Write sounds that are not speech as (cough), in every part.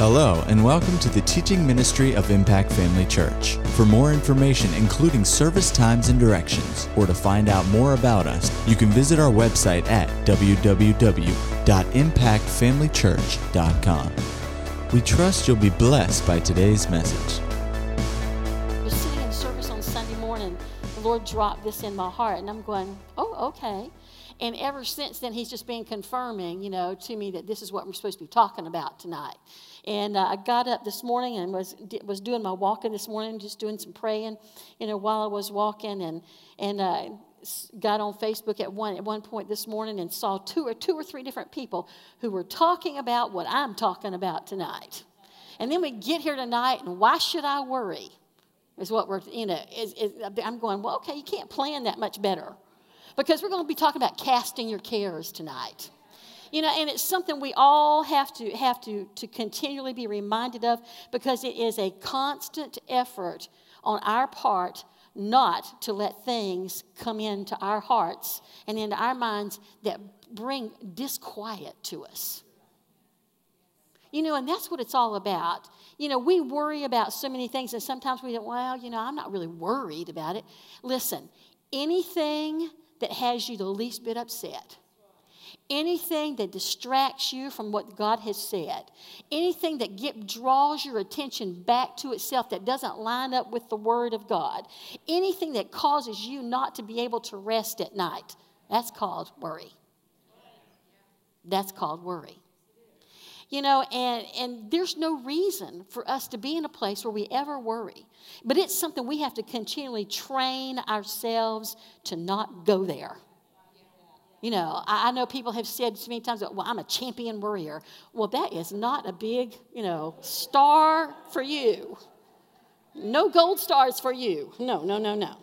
Hello, and welcome to the teaching ministry of Impact Family Church. For more information, including service times and directions, or to find out more about us, you can visit our website at www.impactfamilychurch.com. We trust you'll be blessed by today's message. was sitting in service on Sunday morning. The Lord dropped this in my heart, and I'm going, oh, okay. And ever since then, He's just been confirming, you know, to me that this is what we're supposed to be talking about tonight. And uh, I got up this morning and was was doing my walking this morning, just doing some praying, you know, while I was walking, and and. Uh, got on Facebook at one at one point this morning and saw two or two or three different people who were talking about what I'm talking about tonight. And then we get here tonight, and why should I worry? Is what we're, you know, is, is, I'm going, well, okay, you can't plan that much better because we're going to be talking about casting your cares tonight. You know, and it's something we all have to have to, to continually be reminded of because it is a constant effort on our part not to let things come into our hearts and into our minds that bring disquiet to us. You know, and that's what it's all about. You know, we worry about so many things, and sometimes we think, well, you know, I'm not really worried about it. Listen, anything that has you the least bit upset, anything that distracts you from what God has said, anything that get, draws your attention back to itself that doesn't line up with the Word of God, anything that causes you not to be able to rest at night, that's called worry. That's called worry. You know, and, and there's no reason for us to be in a place where we ever worry. But it's something we have to continually train ourselves to not go there. You know, I, know people have said so many times, well, I'm a champion worrier. Well, that is not a big, you know, star for you. No gold stars for you. No, no, no, no.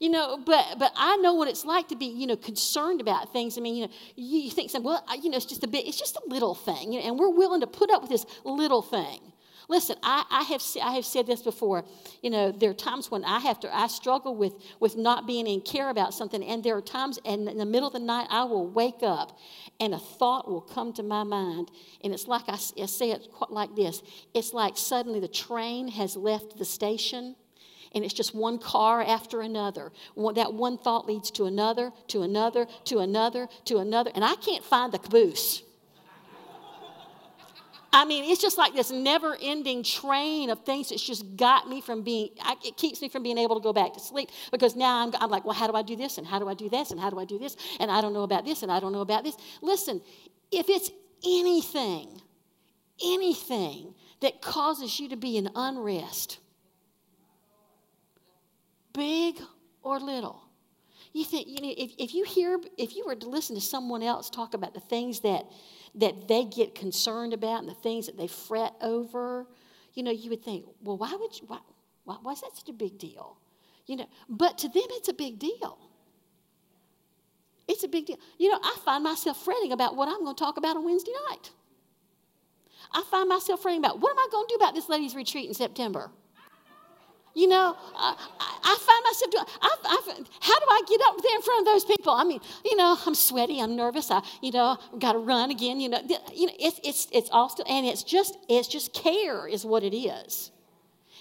You know, but but I know what it's like to be, you know, concerned about things. I mean, you know, you, you think, well, you know, it's just a bit, it's just a little thing, you know, and we're willing to put up with this little thing. Listen, I, I, have, I have said this before. You know, there are times when I have to, I struggle with, with not being in care about something. And there are times, and in the middle of the night, I will wake up and a thought will come to my mind. And it's like I, I say it like this it's like suddenly the train has left the station and it's just one car after another. That one thought leads to another, to another, to another, to another, and I can't find the caboose. I mean, it's just like this never ending train of things that's just got me from being, it keeps me from being able to go back to sleep because now I'm, I'm like, well, how do I do this? And how do I do this? And how do I do this? And I don't know about this and I don't know about this. Listen, if it's anything, anything that causes you to be in unrest, big or little, you think, you know, if, if you hear, if you were to listen to someone else talk about the things that, that they get concerned about and the things that they fret over, you know, you would think, well, why would you, why, why, why is that such a big deal? You know, but to them, it's a big deal. It's a big deal. You know, I find myself fretting about what I'm going to talk about on Wednesday night. I find myself fretting about what am I going to do about this ladies' retreat in September? You know, I, I find myself doing, I, I, how do I get up there in front of those people? I mean, you know, I'm sweaty, I'm nervous, I, you know, got to run again, you know, you know, it's, it's, it's all still, and it's just, it's just care is what it is.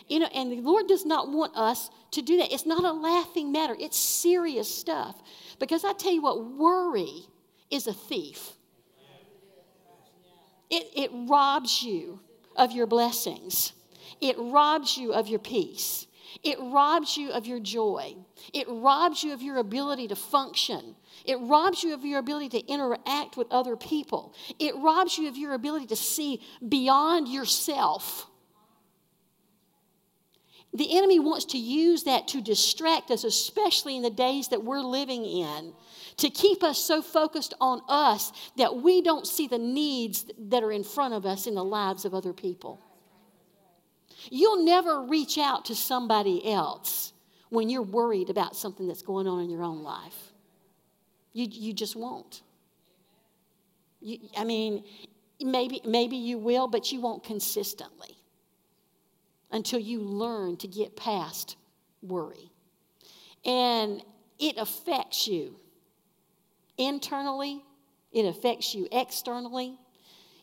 You know, and the Lord does not want us to do that. It's not a laughing matter. It's serious stuff. Because I tell you what, worry is a thief. It, it robs you of your blessings. It robs you of your peace. It robs you of your joy. It robs you of your ability to function. It robs you of your ability to interact with other people. It robs you of your ability to see beyond yourself. The enemy wants to use that to distract us, especially in the days that we're living in, to keep us so focused on us that we don't see the needs that are in front of us in the lives of other people. You'll never reach out to somebody else when you're worried about something that's going on in your own life. You, you just won't. You, I mean, maybe, maybe you will, but you won't consistently until you learn to get past worry. And it affects you internally, it affects you externally.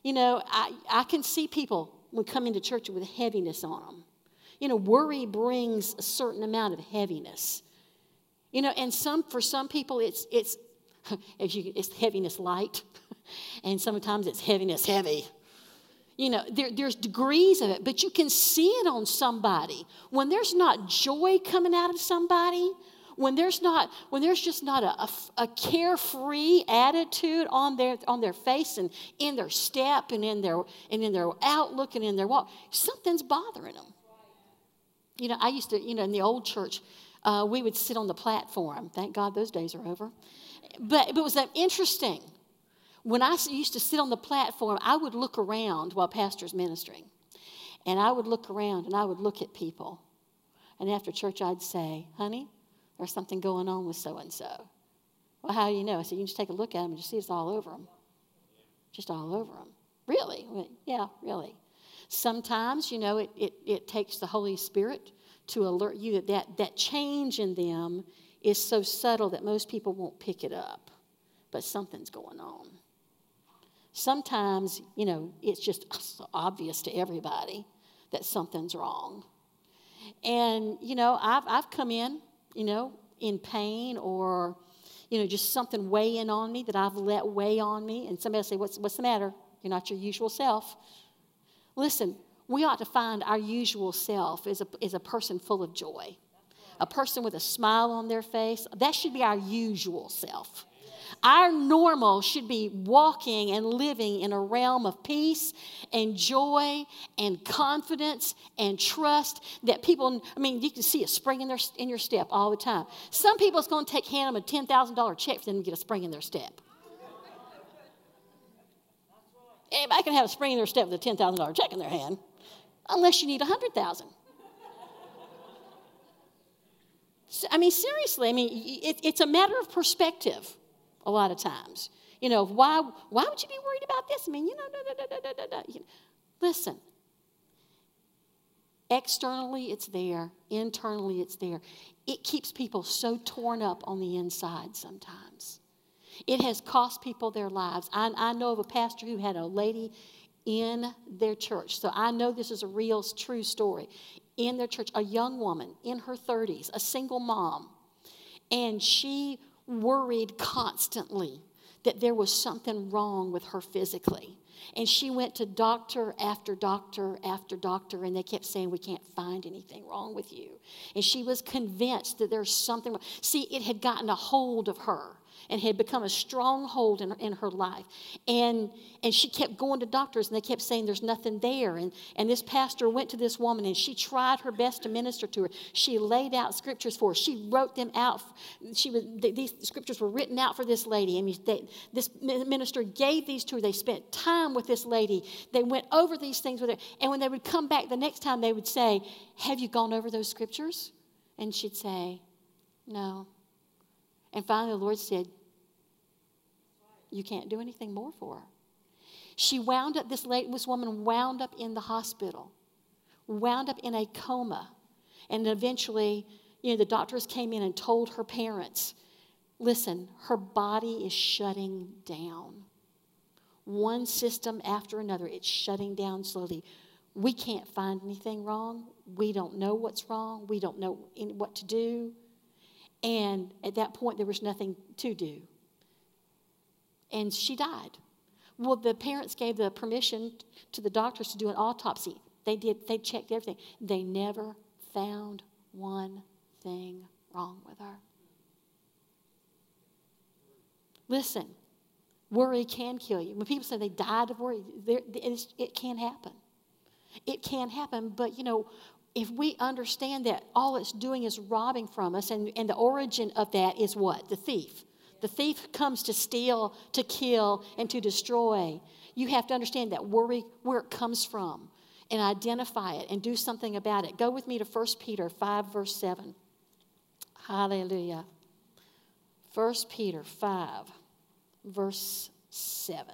You know, I, I can see people will come into church with heaviness on them. You know, worry brings a certain amount of heaviness. You know, and some for some people it's it's (laughs) as you it's heaviness light, (laughs) and sometimes it's heaviness heavy. You know, there, there's degrees of it, but you can see it on somebody. When there's not joy coming out of somebody, when there's not when there's just not a, a, a, carefree attitude on their on their face and in their step and in their and in their outlook and in their walk something's bothering them you know i used to you know in the old church uh, we would sit on the platform. Thank god those days are over. But, but it was that interesting. When i used to sit on the platform i would look around while pastor's ministering. And i would look around and i would look at people. And after church i'd say honey there's something going on with so and so. Well, how do you know? I said, you can just take a look at them and just see it's all over them. Just all over them. Really? Went, yeah, really. Sometimes, you know, it, it, it takes the Holy Spirit to alert you that, that that change in them is so subtle that most people won't pick it up. But something's going on. Sometimes, you know, it's just (laughs) obvious to everybody that something's wrong. And, you know, I've, I've come in you know, in pain or, you know, just something weighing on me that I've let weigh on me, and somebody will say, What's, what's the matter? You're not your usual self. Listen, we ought to find our usual self is a, as a person full of joy, a person with a smile on their face. That should be our usual self. Our normal should be walking and living in a realm of peace and joy and confidence and trust that people, I mean, you can see a spring in, their, in your step all the time. Some people, it's going to take hand them a $10,000 check for them to get a spring in their step. Anybody can have a spring in their step with a $10,000 check in their hand, unless you need a 100000 I mean, seriously, I mean, it, it's a matter of perspective a lot of times. You know, why, why would you be worried about this? I mean, you know, da, da, da, da, da, You know, listen. Externally, it's there. Internally, it's there. It keeps people so torn up on the inside sometimes. It has cost people their lives. I, I know of a pastor who had a lady in their church. So I know this is a real, true story. In their church, a young woman in her 30s, a single mom, and she worried constantly that there was something wrong with her physically. And she went to doctor after doctor after doctor, and they kept saying, We can't find anything wrong with you. And she was convinced that there's something wrong. See, it had gotten a hold of her and had become a stronghold in, in her life. And, and she kept going to doctors, and they kept saying there's nothing there. And, and this pastor went to this woman, and she tried her best to minister to her. She laid out scriptures for her. She wrote them out. She was, these scriptures were written out for this lady. Mean, they, this minister gave these to her. They spent time with this lady. They went over these things with her. And when they would come back the next time, they would say, Have you gone over those scriptures? And she'd say, No. And finally, the Lord said, You can't do anything more for her. She wound up, this, this woman wound up in the hospital, wound up in a coma. And eventually, you know, the doctors came in and told her parents, listen, her body is shutting down. One system after another, it's shutting down slowly. We can't find anything wrong. We don't know what's wrong. We don't know what to do. And at that point, there was nothing to do. And she died. Well, the parents gave the permission to the doctors to do an autopsy. They did, they checked everything. They never found one thing wrong with her. Listen, worry can kill you. When people say they died of worry, it can happen. It can happen, but you know, if we understand that all it's doing is robbing from us, and, and the origin of that is what? The thief. The thief comes to steal, to kill, and to destroy. You have to understand that worry, where it comes from, and identify it and do something about it. Go with me to 1 Peter 5, verse 7. Hallelujah. 1 Peter 5, verse 7.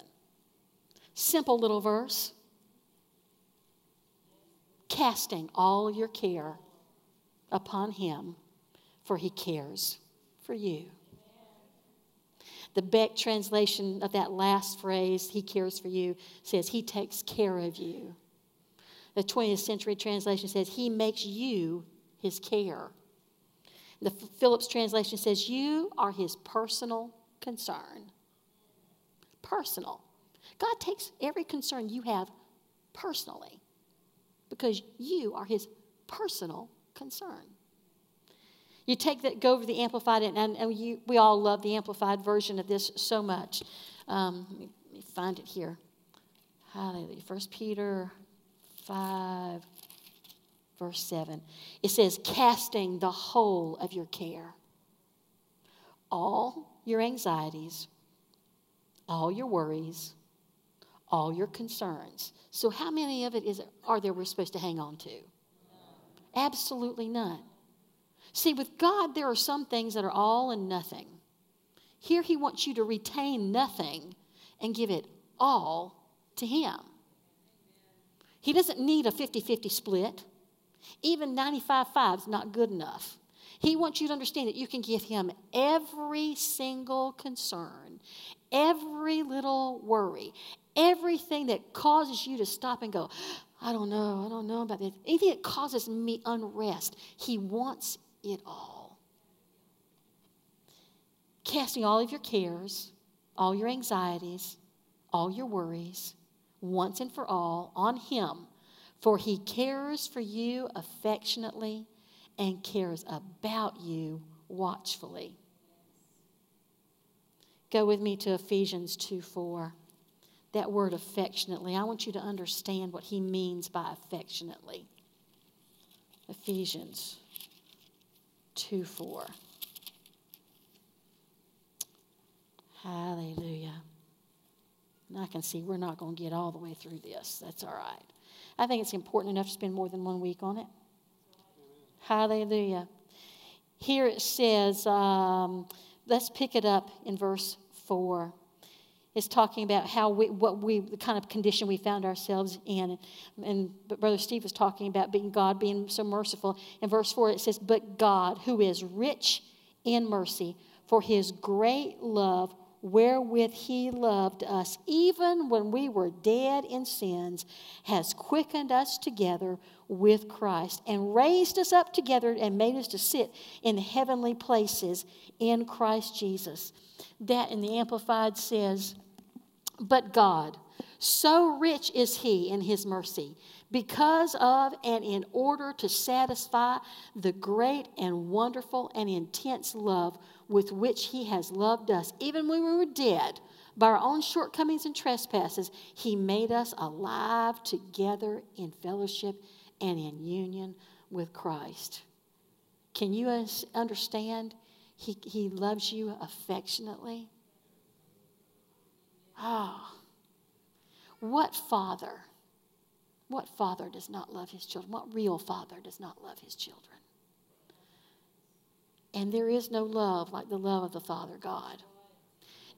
Simple little verse casting all your care upon him, for he cares for you. The Beck translation of that last phrase, he cares for you, says he takes care of you. The 20th century translation says, He makes you his care. The Phillips translation says, You are his personal concern. Personal. God takes every concern you have personally because you are his personal concern. You take that, go over the Amplified, and, and you, we all love the Amplified version of this so much. Um, let, me, let me find it here. Hallelujah. First Peter 5, verse 7. It says, casting the whole of your care, all your anxieties, all your worries, all your concerns. So, how many of it is are there we're supposed to hang on to? Absolutely none. See, with God, there are some things that are all and nothing. Here, He wants you to retain nothing and give it all to Him. He doesn't need a 50 50 split. Even 95 5 is not good enough. He wants you to understand that you can give Him every single concern, every little worry, everything that causes you to stop and go, I don't know, I don't know about this. Anything that causes me unrest, He wants it all. Casting all of your cares, all your anxieties, all your worries, once and for all, on Him, for He cares for you affectionately and cares about you watchfully. Go with me to Ephesians 2 4. That word affectionately, I want you to understand what he means by affectionately. Ephesians 2 4. Hallelujah. I can see we're not going to get all the way through this. That's all right. I think it's important enough to spend more than one week on it. Hallelujah. Here it says, um, let's pick it up in verse 4 is talking about how we, what we, the kind of condition we found ourselves in. And Brother Steve was talking about being God being so merciful. In verse 4, it says, But God, who is rich in mercy, for his great love wherewith he loved us, even when we were dead in sins, has quickened us together with Christ and raised us up together and made us to sit in heavenly places in Christ Jesus. That in the Amplified says, But God, so rich is he in his mercy, because of and in order to satisfy the great and wonderful and intense love with which He has loved us, even when we were dead by our own shortcomings and trespasses, He made us alive together in fellowship and in union with Christ. Can you understand? He, he loves you affectionately. Ah, oh, what father, what father does not love his children? What real father does not love his children? And there is no love like the love of the Father God.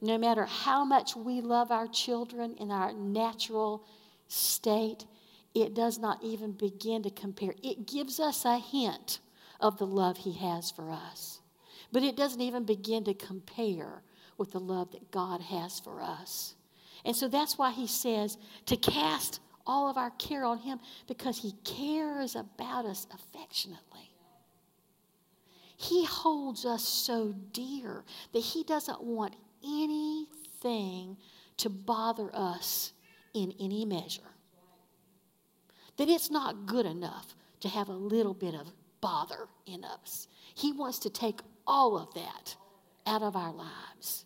No matter how much we love our children in our natural state, it does not even begin to compare. It gives us a hint of the love He has for us, but it doesn't even begin to compare with the love that God has for us. And so that's why He says to cast all of our care on Him because He cares about us affectionately. He holds us so dear that He doesn't want anything to bother us in any measure. That it's not good enough to have a little bit of bother in us. He wants to take all of that out of our lives,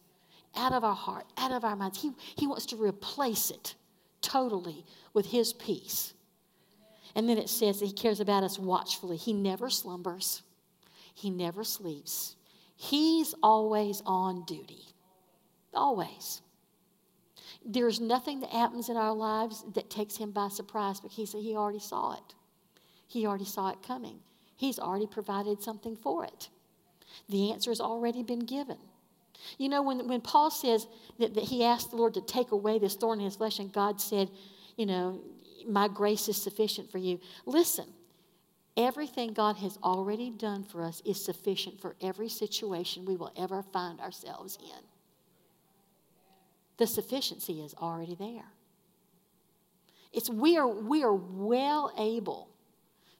out of our heart, out of our minds. He, he wants to replace it totally with His peace. And then it says that He cares about us watchfully. He never slumbers. He never sleeps. He's always on duty. Always. There's nothing that happens in our lives that takes him by surprise because he already saw it. He already saw it coming. He's already provided something for it. The answer has already been given. You know, when, when Paul says that, that he asked the Lord to take away this thorn in his flesh, and God said, You know, my grace is sufficient for you. Listen, Everything God has already done for us is sufficient for every situation we will ever find ourselves in. The sufficiency is already there. It's we are we are well able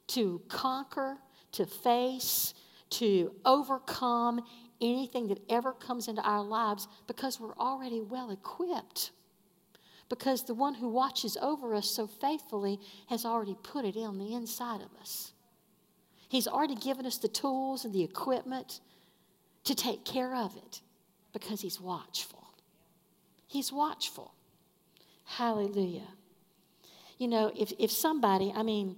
to conquer, to face, to overcome anything that ever comes into our lives because we're already well equipped. Because the one who watches over us so faithfully has already put it on the inside of us. He's already given us the tools and the equipment to take care of it because He's watchful. He's watchful. Hallelujah. You know, if, if somebody, I mean,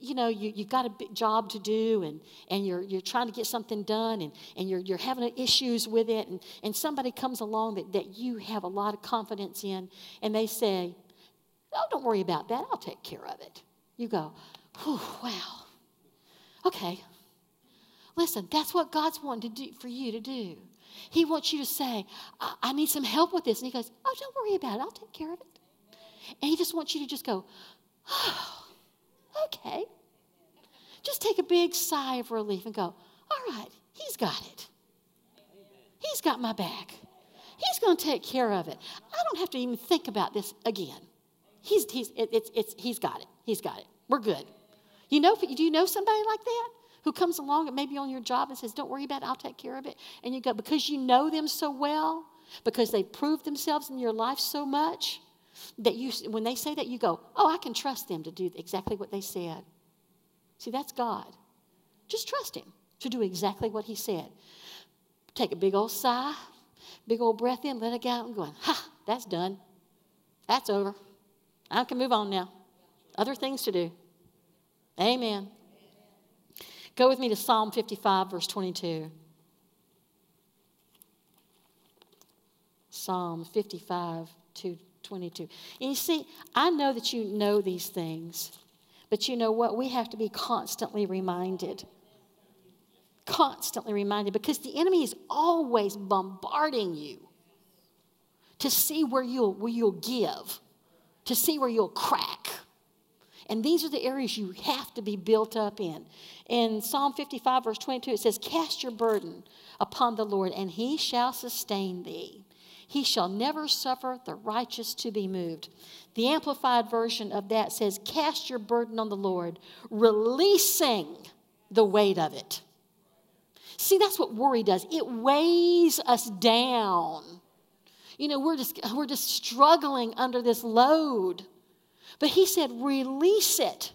you know, you, you've got a job to do and, and you're, you're trying to get something done and, and you're, you're having issues with it, and, and somebody comes along that, that you have a lot of confidence in, and they say, Oh, don't worry about that. I'll take care of it. You go, wow. Okay. Listen, that's what God's wanting to do for you to do. He wants you to say, I, I need some help with this. And he goes, Oh, don't worry about it. I'll take care of it. And he just wants you to just go, Oh, okay. Just take a big sigh of relief and go, All right, he's got it. He's got my back. He's going to take care of it. I don't have to even think about this again. He's, he's, it, it's, it's, he's got it. He's got it. We're good. You know, do you know somebody like that? Who comes along and maybe on your job and says, Don't worry about it, I'll take care of it. And you go, because you know them so well, because they've proved themselves in your life so much, that you, when they say that, you go, Oh, I can trust them to do exactly what they said. See, that's God. Just trust Him to do exactly what He said. Take a big old sigh, big old breath in, let it go out, and going, Ha, that's done. That's over. I can move on now. Other things to do. Amen. Go with me to Psalm 55, verse 22. Psalm 55 to 22. And you see, I know that you know these things, but you know what? We have to be constantly reminded. Constantly reminded because the enemy is always bombarding you to see where you'll, where you'll give, to see where you'll crack. And these are the areas you have to be built up in. In Psalm 55, verse 22, it says, Cast your burden upon the Lord, and he shall sustain thee. He shall never suffer the righteous to be moved. The amplified version of that says, Cast your burden on the Lord, releasing the weight of it. See, that's what worry does. It weighs us down. You know, we're just, we're just struggling under this load. But he said, release it.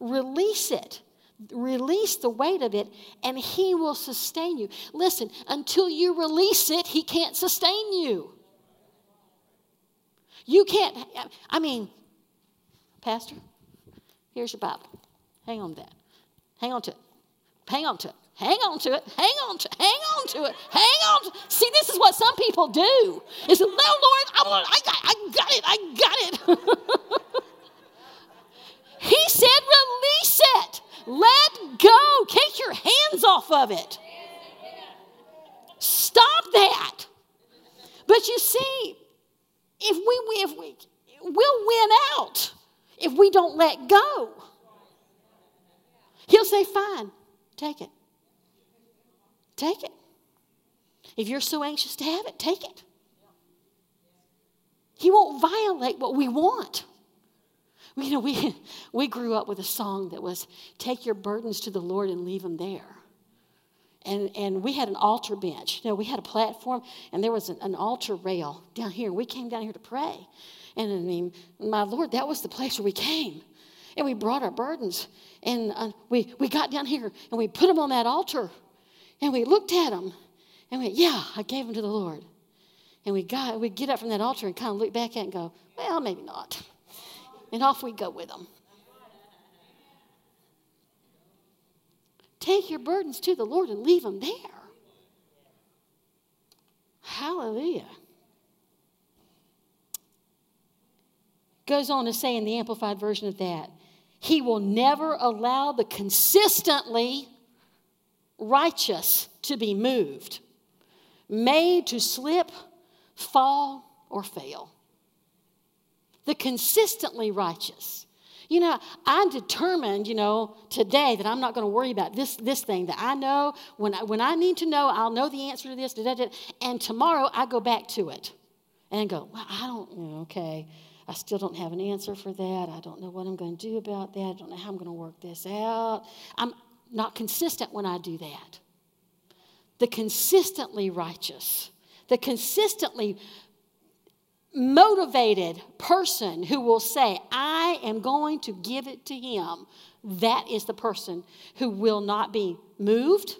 Release it. Release the weight of it, and he will sustain you. Listen, until you release it, he can't sustain you. You can't, I mean, Pastor, here's your Bible. Hang on to that. Hang on to it. Hang on to it. Hang on to it. Hang on to it. Hang on to it. Hang on. To, see, this is what some people do. Is no, Lord, I, I got, I got it. I got it. (laughs) he said, release it. Let go. Take your hands off of it. Stop that. But you see, if we, if we, we'll win out if we don't let go. He'll say, fine, take it. Take it. If you're so anxious to have it, take it. He won't violate what we want. You know, we, (laughs) we grew up with a song that was, Take your burdens to the Lord and leave them there. And, and we had an altar bench. You know, we had a platform, and there was an, an altar rail down here. We came down here to pray. And I mean, my Lord, that was the place where we came. And we brought our burdens. And uh, we, we got down here, and we put them on that altar. And we looked at them and we went, Yeah, I gave them to the Lord. And we got we get up from that altar and kind of look back at it and go, Well, maybe not. And off we go with them. Take your burdens to the Lord and leave them there. Hallelujah. Goes on to say in the amplified version of that, He will never allow the consistently righteous to be moved, made to slip, fall, or fail. The consistently righteous. You know, I'm determined, you know, today that I'm not going to worry about this, this thing that I know. When I, when I need to know, I'll know the answer to this. Da, da, da, and tomorrow I go back to it and go, well, I don't, okay. I still don't have an answer for that. I don't know what I'm going to do about that. I don't know how I'm going to work this out. I'm not consistent when I do that. The consistently righteous, the consistently motivated person who will say, I am going to give it to him, that is the person who will not be moved,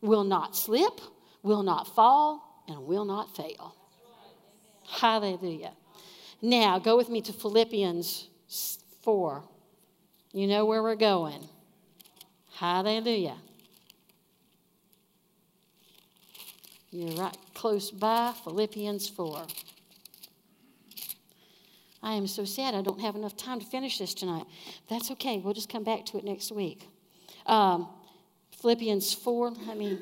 will not slip, will not fall, and will not fail. Hallelujah. Now, go with me to Philippians 4. You know where we're going. Hallelujah. You're right close by, Philippians 4. I am so sad I don't have enough time to finish this tonight. That's okay. We'll just come back to it next week. Um, Philippians 4, let me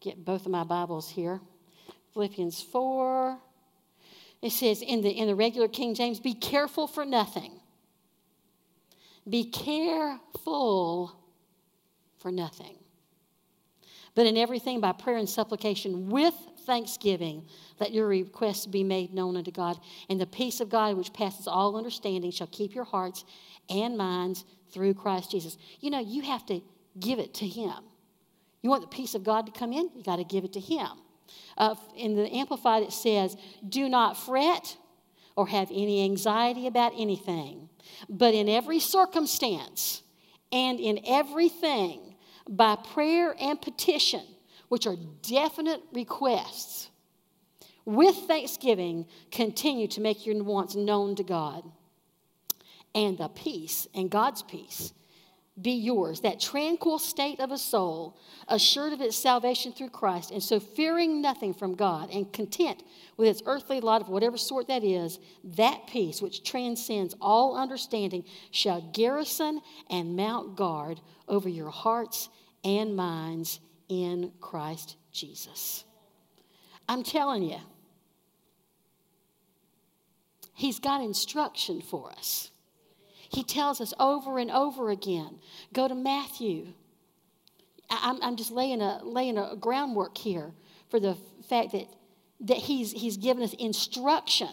get both of my Bibles here. Philippians 4. It says in the, in the regular King James, be careful for nothing. Be careful for nothing. But in everything, by prayer and supplication, with thanksgiving, let your requests be made known unto God. And the peace of God, which passes all understanding, shall keep your hearts and minds through Christ Jesus. You know, you have to give it to Him. You want the peace of God to come in? You got to give it to Him. Uh, in the Amplified, it says, Do not fret or have any anxiety about anything, but in every circumstance and in everything, by prayer and petition, which are definite requests, with thanksgiving, continue to make your wants known to God. And the peace and God's peace be yours, that tranquil state of a soul, assured of its salvation through Christ, and so fearing nothing from God and content with its earthly lot of whatever sort that is, that peace which transcends all understanding shall garrison and mount guard over your hearts and minds in Christ Jesus. I'm telling you, He's got instruction for us. He tells us over and over again. Go to Matthew. I'm, I'm just laying a, laying a groundwork here for the fact that, that he's, he's given us instruction.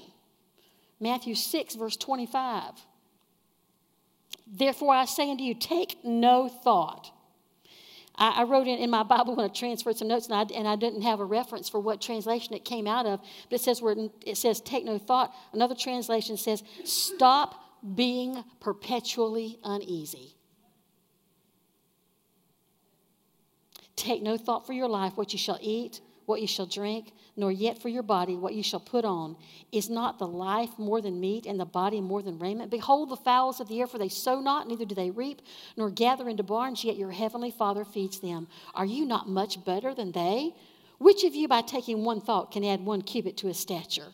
Matthew 6, verse 25. Therefore, I say unto you, take no thought. I, I wrote in, in my Bible when I transferred some notes, and I, and I didn't have a reference for what translation it came out of, but it says, where it says, take no thought. Another translation says, stop being perpetually uneasy. Take no thought for your life, what you shall eat, what you shall drink, nor yet for your body, what you shall put on. Is not the life more than meat, and the body more than raiment? Behold the fowls of the air, for they sow not, neither do they reap, nor gather into barns, yet your heavenly Father feeds them. Are you not much better than they? Which of you, by taking one thought, can add one cubit to his stature?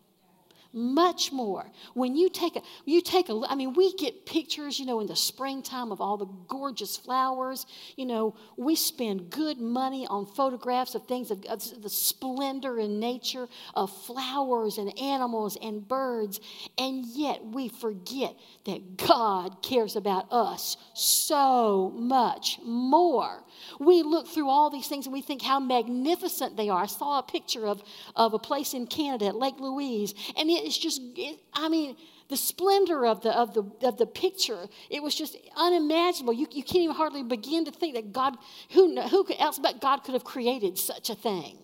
much more. When you take a you take a i mean we get pictures you know in the springtime of all the gorgeous flowers. You know we spend good money on photographs of things of, of the splendor in nature of flowers and animals and birds. And yet we forget that god cares about us so much more we look through all these things and we think how magnificent they are i saw a picture of, of a place in canada lake louise and it it's just, it, I mean, the splendor of the, of, the, of the picture, it was just unimaginable. You, you can't even hardly begin to think that God, who, who else but God could have created such a thing?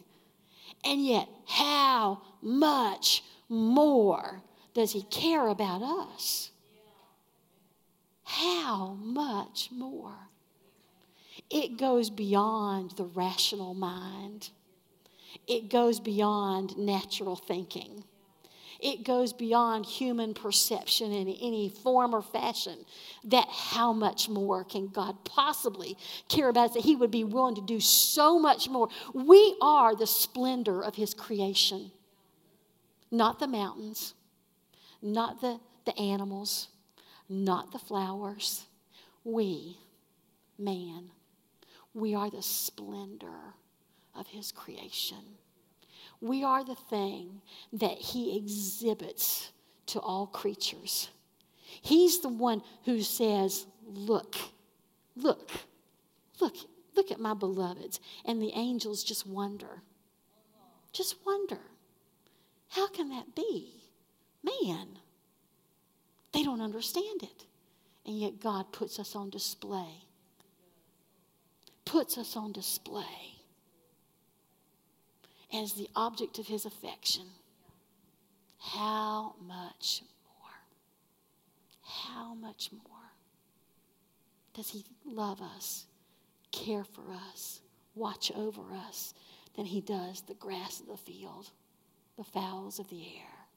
And yet, how much more does He care about us? How much more? It goes beyond the rational mind. It goes beyond natural thinking. It goes beyond human perception in any form or fashion. That how much more can God possibly care about us? That He would be willing to do so much more. We are the splendor of His creation, not the mountains, not the, the animals, not the flowers. We man. We are the splendor of his creation. We are the thing that he exhibits to all creatures. He's the one who says, Look, look, look, look at my beloveds. And the angels just wonder. Just wonder. How can that be? Man. They don't understand it. And yet God puts us on display. Puts us on display as the object of his affection. How much more? How much more does he love us, care for us, watch over us than he does the grass of the field, the fowls of the air?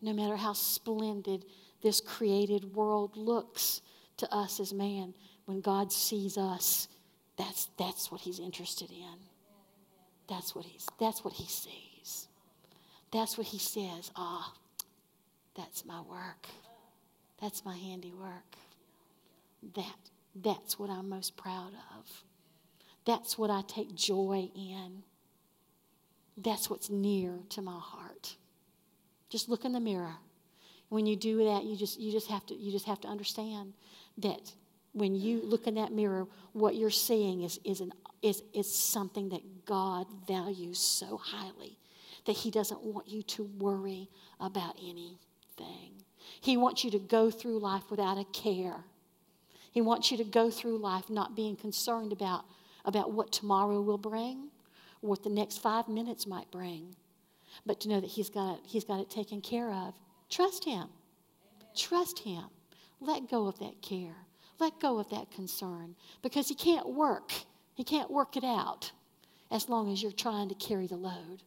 No matter how splendid this created world looks to us as man, when God sees us, that's, that's what he's interested in. That's what he's that's what he sees. That's what he says, ah, that's my work. That's my handiwork. That that's what I'm most proud of. That's what I take joy in. That's what's near to my heart. Just look in the mirror. When you do that, you just you just have to you just have to understand that when you look in that mirror, what you're seeing is, is, an, is, is something that God values so highly that He doesn't want you to worry about anything. He wants you to go through life without a care. He wants you to go through life not being concerned about, about what tomorrow will bring, what the next five minutes might bring, but to know that He's got it, he's got it taken care of. Trust Him. Amen. Trust Him. Let go of that care. Let go of that concern because He can't work. He can't work it out as long as you're trying to carry the load.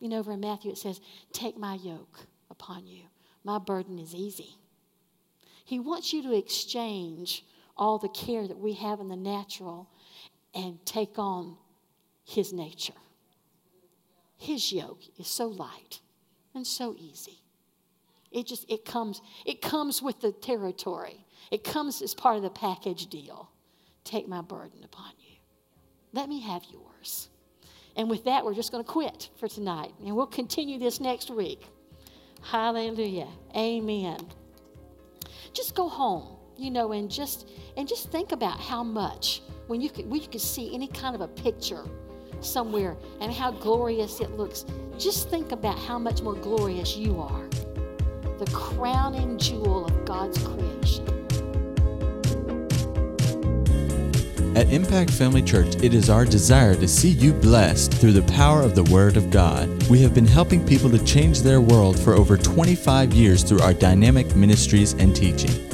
You know, over in Matthew it says, Take my yoke upon you. My burden is easy. He wants you to exchange all the care that we have in the natural and take on His nature. His yoke is so light and so easy. It just it comes it comes with the territory. It comes as part of the package deal. Take my burden upon you. Let me have yours. And with that, we're just going to quit for tonight. And we'll continue this next week. Hallelujah. Amen. Just go home, you know, and just and just think about how much when you could when you could see any kind of a picture somewhere and how glorious it looks. Just think about how much more glorious you are. The crowning jewel of God's creation. At Impact Family Church, it is our desire to see you blessed through the power of the Word of God. We have been helping people to change their world for over 25 years through our dynamic ministries and teaching.